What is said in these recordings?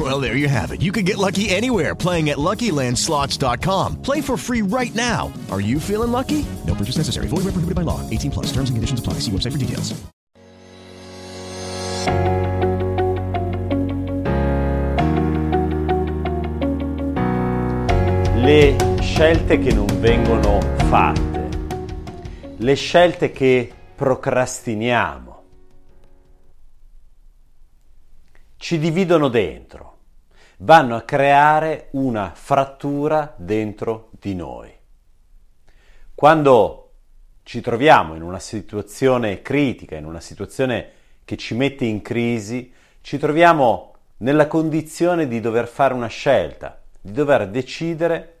Well, there you have it. You can get lucky anywhere playing at LuckyLandSlots.com. Play for free right now. Are you feeling lucky? No purchase necessary. Void where prohibited by law. 18 plus. Terms and conditions apply. See website for details. le scelte che non vengono fatte, le scelte che procrastiniamo, ci dividono dentro, vanno a creare una frattura dentro di noi. Quando ci troviamo in una situazione critica, in una situazione che ci mette in crisi, ci troviamo nella condizione di dover fare una scelta, di dover decidere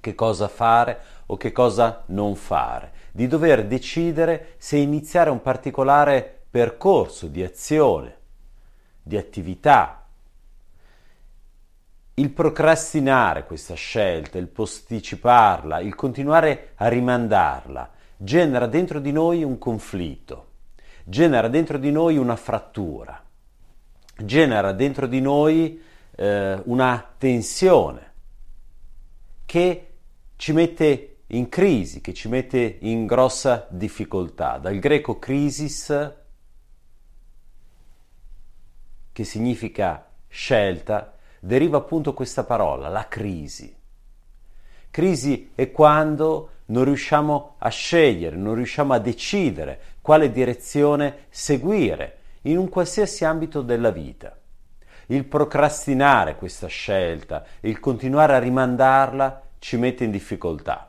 che cosa fare o che cosa non fare, di dover decidere se iniziare un particolare percorso di azione, di attività. Il procrastinare questa scelta, il posticiparla, il continuare a rimandarla, genera dentro di noi un conflitto, genera dentro di noi una frattura, genera dentro di noi eh, una tensione che ci mette in crisi, che ci mette in grossa difficoltà. Dal greco crisis, che significa scelta, deriva appunto questa parola, la crisi. Crisi è quando non riusciamo a scegliere, non riusciamo a decidere quale direzione seguire in un qualsiasi ambito della vita. Il procrastinare questa scelta, il continuare a rimandarla ci mette in difficoltà.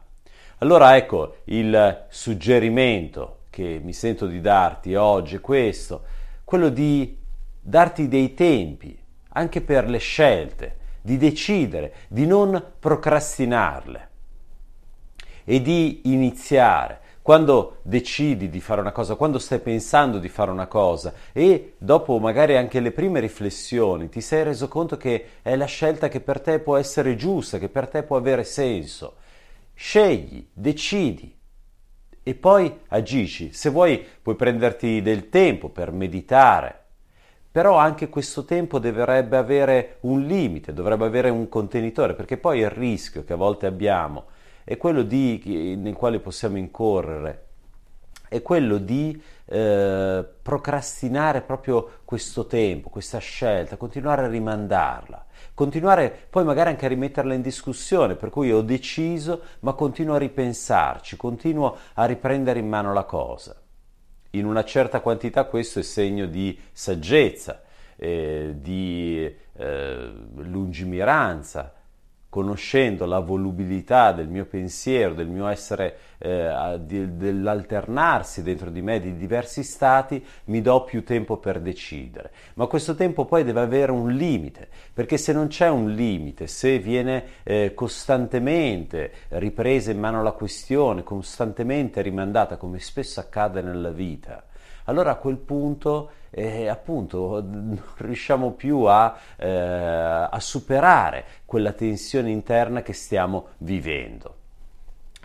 Allora ecco il suggerimento che mi sento di darti oggi questo, quello di darti dei tempi anche per le scelte, di decidere, di non procrastinarle e di iniziare. Quando decidi di fare una cosa, quando stai pensando di fare una cosa e dopo magari anche le prime riflessioni ti sei reso conto che è la scelta che per te può essere giusta, che per te può avere senso, scegli, decidi e poi agisci. Se vuoi puoi prenderti del tempo per meditare, però anche questo tempo dovrebbe avere un limite, dovrebbe avere un contenitore, perché poi il rischio che a volte abbiamo è quello di, nel quale possiamo incorrere, è quello di eh, procrastinare proprio questo tempo, questa scelta, continuare a rimandarla, continuare poi magari anche a rimetterla in discussione, per cui ho deciso ma continuo a ripensarci, continuo a riprendere in mano la cosa. In una certa quantità questo è segno di saggezza, eh, di eh, lungimiranza, conoscendo la volubilità del mio pensiero, del mio essere, eh, di, dell'alternarsi dentro di me di diversi stati, mi do più tempo per decidere. Ma questo tempo poi deve avere un limite, perché se non c'è un limite, se viene eh, costantemente ripresa in mano la questione, costantemente rimandata, come spesso accade nella vita, allora a quel punto eh, appunto non riusciamo più a, eh, a superare quella tensione interna che stiamo vivendo.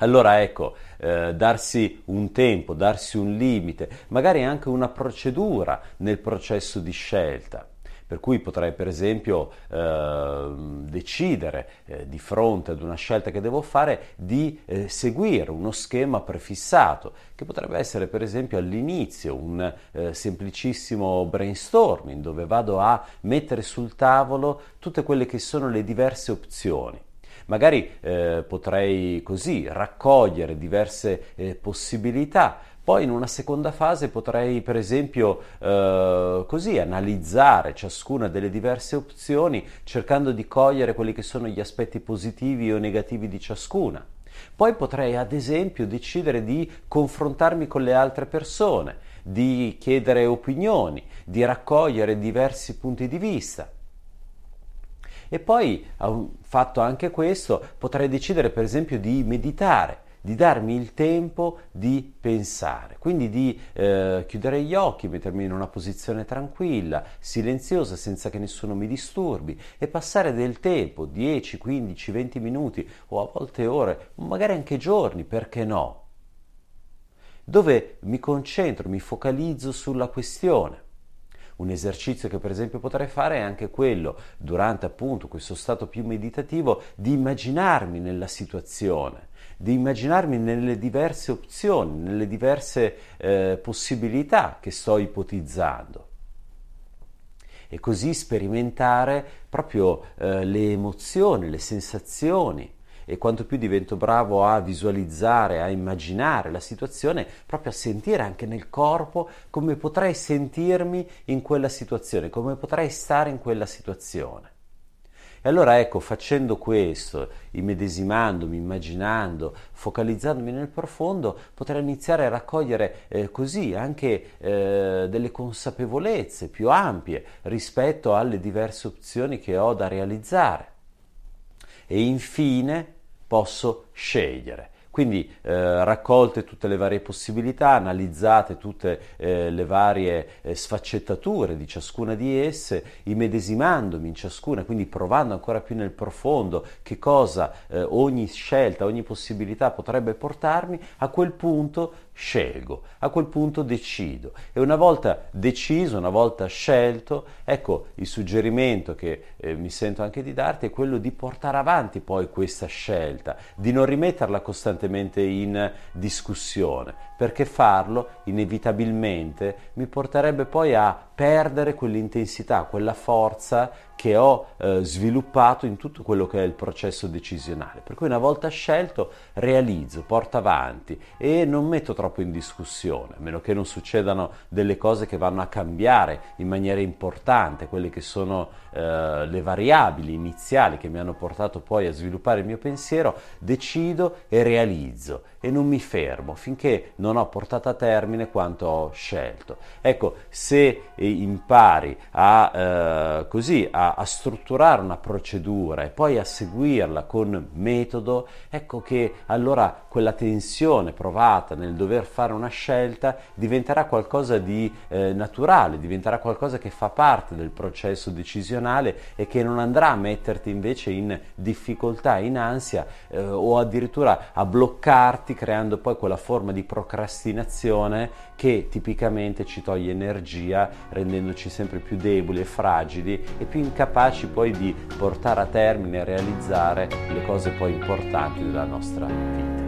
Allora ecco, eh, darsi un tempo, darsi un limite, magari anche una procedura nel processo di scelta. Per cui potrei per esempio eh, decidere eh, di fronte ad una scelta che devo fare di eh, seguire uno schema prefissato, che potrebbe essere per esempio all'inizio un eh, semplicissimo brainstorming dove vado a mettere sul tavolo tutte quelle che sono le diverse opzioni. Magari eh, potrei così raccogliere diverse eh, possibilità, poi in una seconda fase potrei per esempio eh, così analizzare ciascuna delle diverse opzioni cercando di cogliere quelli che sono gli aspetti positivi o negativi di ciascuna. Poi potrei ad esempio decidere di confrontarmi con le altre persone, di chiedere opinioni, di raccogliere diversi punti di vista. E poi, fatto anche questo, potrei decidere per esempio di meditare di darmi il tempo di pensare, quindi di eh, chiudere gli occhi, mettermi in una posizione tranquilla, silenziosa, senza che nessuno mi disturbi e passare del tempo, 10, 15, 20 minuti o a volte ore, magari anche giorni, perché no? Dove mi concentro, mi focalizzo sulla questione un esercizio che per esempio potrei fare è anche quello, durante appunto questo stato più meditativo, di immaginarmi nella situazione, di immaginarmi nelle diverse opzioni, nelle diverse eh, possibilità che sto ipotizzando e così sperimentare proprio eh, le emozioni, le sensazioni e quanto più divento bravo a visualizzare, a immaginare la situazione, proprio a sentire anche nel corpo come potrei sentirmi in quella situazione, come potrei stare in quella situazione. E allora ecco, facendo questo, immedesimandomi, immaginando, focalizzandomi nel profondo, potrei iniziare a raccogliere eh, così anche eh, delle consapevolezze più ampie rispetto alle diverse opzioni che ho da realizzare. E infine posso scegliere. Quindi eh, raccolte tutte le varie possibilità, analizzate tutte eh, le varie eh, sfaccettature di ciascuna di esse, immedesimandomi in ciascuna, quindi provando ancora più nel profondo che cosa eh, ogni scelta, ogni possibilità potrebbe portarmi, a quel punto scelgo, a quel punto decido. E una volta deciso, una volta scelto, ecco il suggerimento che eh, mi sento anche di darti è quello di portare avanti poi questa scelta, di non rimetterla costantemente in discussione, perché farlo inevitabilmente mi porterebbe poi a perdere quell'intensità, quella forza che ho eh, sviluppato in tutto quello che è il processo decisionale. Per cui una volta scelto realizzo, porto avanti e non metto troppo in discussione, a meno che non succedano delle cose che vanno a cambiare in maniera importante, quelle che sono eh, le variabili iniziali che mi hanno portato poi a sviluppare il mio pensiero, decido e realizzo e non mi fermo finché non ho portato a termine quanto ho scelto. Ecco, se impari a eh, così a, a, strutturare una procedura e poi a seguirla con metodo, ecco che allora quella tensione provata nel dover fare una scelta diventerà qualcosa di eh, naturale, diventerà qualcosa che fa parte del processo decisionale e che non andrà a metterti invece in difficoltà, in ansia eh, o addirittura a bloccarti creando poi quella forma di procrastinazione che tipicamente ci toglie energia rendendoci sempre più deboli e fragili e più incapaci poi di portare a termine e realizzare le cose poi importanti della nostra vita.